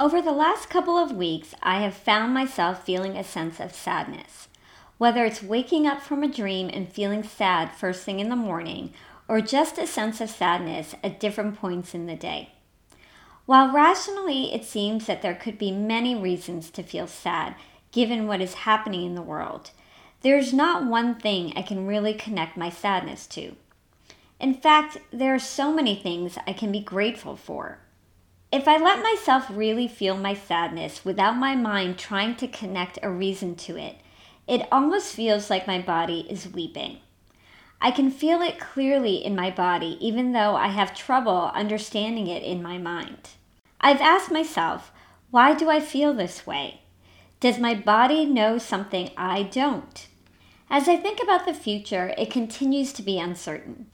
Over the last couple of weeks, I have found myself feeling a sense of sadness. Whether it's waking up from a dream and feeling sad first thing in the morning, or just a sense of sadness at different points in the day. While rationally it seems that there could be many reasons to feel sad given what is happening in the world, there's not one thing I can really connect my sadness to. In fact, there are so many things I can be grateful for. If I let myself really feel my sadness without my mind trying to connect a reason to it, it almost feels like my body is weeping. I can feel it clearly in my body, even though I have trouble understanding it in my mind. I've asked myself, why do I feel this way? Does my body know something I don't? As I think about the future, it continues to be uncertain.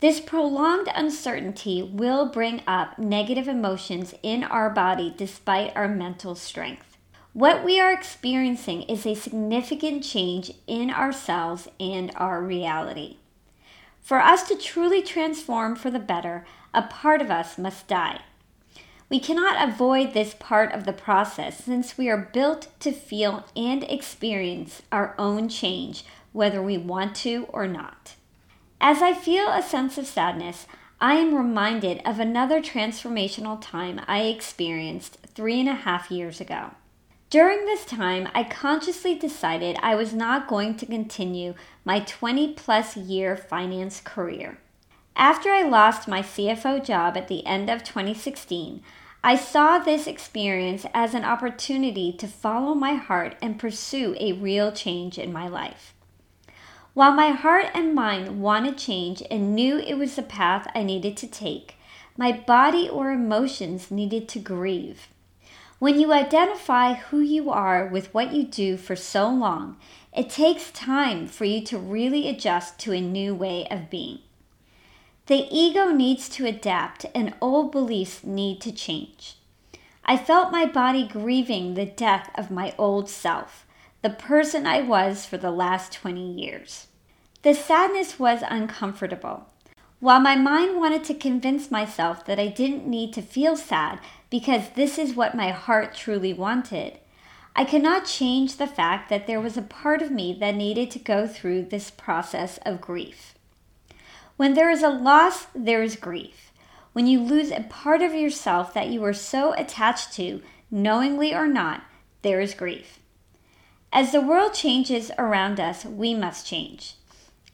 This prolonged uncertainty will bring up negative emotions in our body despite our mental strength. What we are experiencing is a significant change in ourselves and our reality. For us to truly transform for the better, a part of us must die. We cannot avoid this part of the process since we are built to feel and experience our own change, whether we want to or not. As I feel a sense of sadness, I am reminded of another transformational time I experienced three and a half years ago. During this time, I consciously decided I was not going to continue my 20 plus year finance career. After I lost my CFO job at the end of 2016, I saw this experience as an opportunity to follow my heart and pursue a real change in my life. While my heart and mind wanted change and knew it was the path I needed to take, my body or emotions needed to grieve. When you identify who you are with what you do for so long, it takes time for you to really adjust to a new way of being. The ego needs to adapt and old beliefs need to change. I felt my body grieving the death of my old self, the person I was for the last 20 years. The sadness was uncomfortable. While my mind wanted to convince myself that I didn't need to feel sad because this is what my heart truly wanted, I could not change the fact that there was a part of me that needed to go through this process of grief. When there is a loss, there is grief. When you lose a part of yourself that you were so attached to, knowingly or not, there is grief. As the world changes around us, we must change.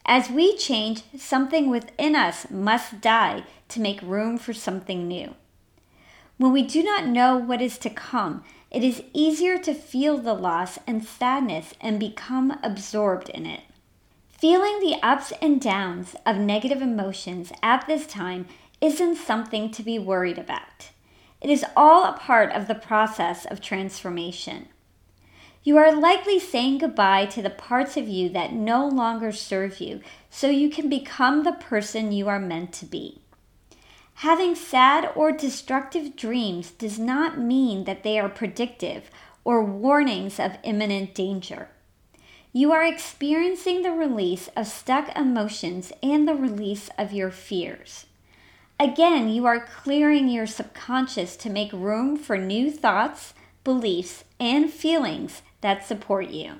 As we change, something within us must die to make room for something new. When we do not know what is to come, it is easier to feel the loss and sadness and become absorbed in it. Feeling the ups and downs of negative emotions at this time isn't something to be worried about. It is all a part of the process of transformation. You are likely saying goodbye to the parts of you that no longer serve you so you can become the person you are meant to be. Having sad or destructive dreams does not mean that they are predictive or warnings of imminent danger. You are experiencing the release of stuck emotions and the release of your fears. Again, you are clearing your subconscious to make room for new thoughts, beliefs, and feelings that support you.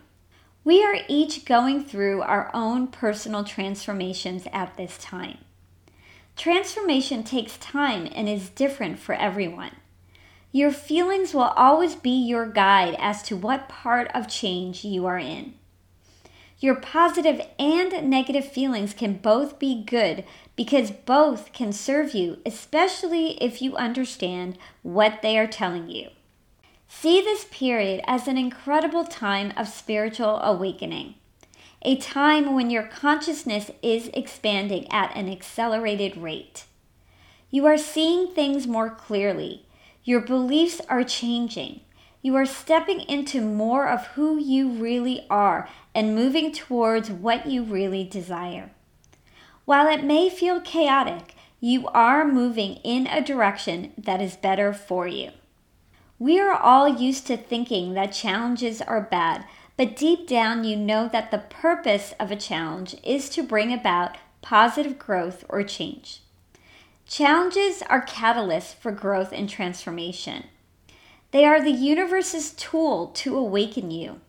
We are each going through our own personal transformations at this time. Transformation takes time and is different for everyone. Your feelings will always be your guide as to what part of change you are in. Your positive and negative feelings can both be good because both can serve you, especially if you understand what they are telling you. See this period as an incredible time of spiritual awakening, a time when your consciousness is expanding at an accelerated rate. You are seeing things more clearly. Your beliefs are changing. You are stepping into more of who you really are and moving towards what you really desire. While it may feel chaotic, you are moving in a direction that is better for you. We are all used to thinking that challenges are bad, but deep down you know that the purpose of a challenge is to bring about positive growth or change. Challenges are catalysts for growth and transformation. They are the universe's tool to awaken you.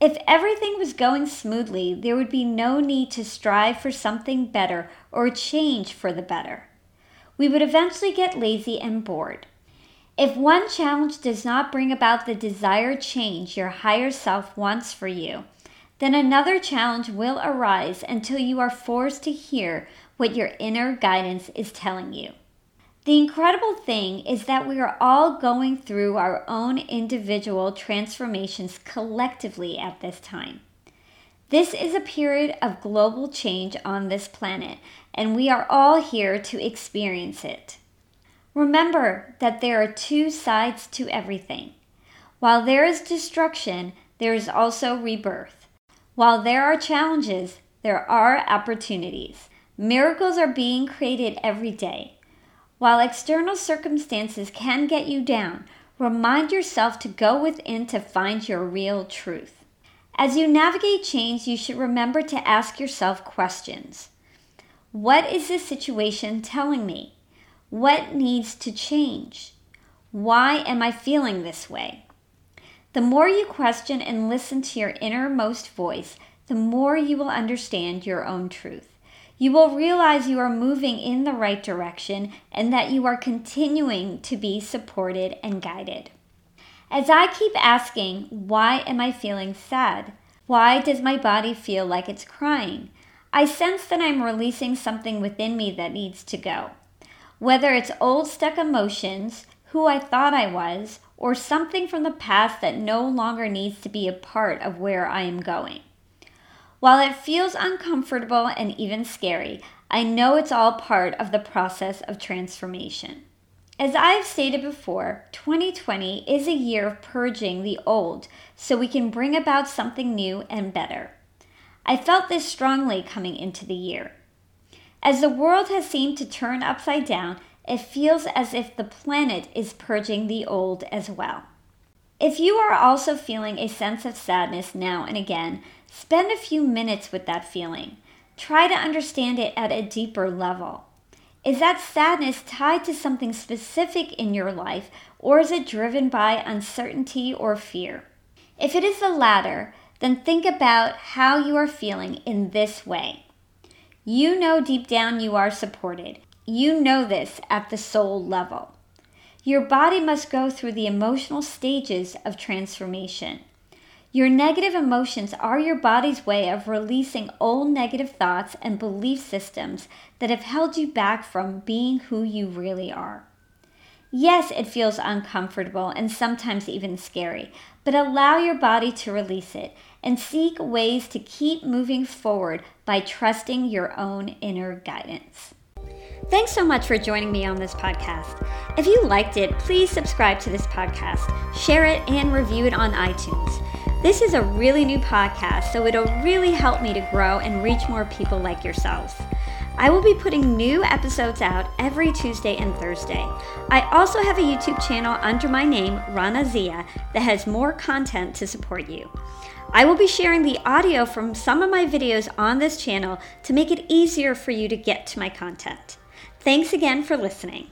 If everything was going smoothly, there would be no need to strive for something better or change for the better. We would eventually get lazy and bored. If one challenge does not bring about the desired change your higher self wants for you, then another challenge will arise until you are forced to hear what your inner guidance is telling you. The incredible thing is that we are all going through our own individual transformations collectively at this time. This is a period of global change on this planet, and we are all here to experience it. Remember that there are two sides to everything. While there is destruction, there is also rebirth. While there are challenges, there are opportunities. Miracles are being created every day. While external circumstances can get you down, remind yourself to go within to find your real truth. As you navigate change, you should remember to ask yourself questions. What is this situation telling me? What needs to change? Why am I feeling this way? The more you question and listen to your innermost voice, the more you will understand your own truth. You will realize you are moving in the right direction and that you are continuing to be supported and guided. As I keep asking, why am I feeling sad? Why does my body feel like it's crying? I sense that I'm releasing something within me that needs to go. Whether it's old stuck emotions, who I thought I was, or something from the past that no longer needs to be a part of where I am going. While it feels uncomfortable and even scary, I know it's all part of the process of transformation. As I've stated before, 2020 is a year of purging the old so we can bring about something new and better. I felt this strongly coming into the year. As the world has seemed to turn upside down, it feels as if the planet is purging the old as well. If you are also feeling a sense of sadness now and again, spend a few minutes with that feeling. Try to understand it at a deeper level. Is that sadness tied to something specific in your life, or is it driven by uncertainty or fear? If it is the latter, then think about how you are feeling in this way. You know deep down you are supported. You know this at the soul level. Your body must go through the emotional stages of transformation. Your negative emotions are your body's way of releasing old negative thoughts and belief systems that have held you back from being who you really are. Yes, it feels uncomfortable and sometimes even scary, but allow your body to release it and seek ways to keep moving forward by trusting your own inner guidance. Thanks so much for joining me on this podcast. If you liked it, please subscribe to this podcast, share it, and review it on iTunes. This is a really new podcast, so it'll really help me to grow and reach more people like yourselves. I will be putting new episodes out every Tuesday and Thursday. I also have a YouTube channel under my name, Rana Zia, that has more content to support you. I will be sharing the audio from some of my videos on this channel to make it easier for you to get to my content. Thanks again for listening.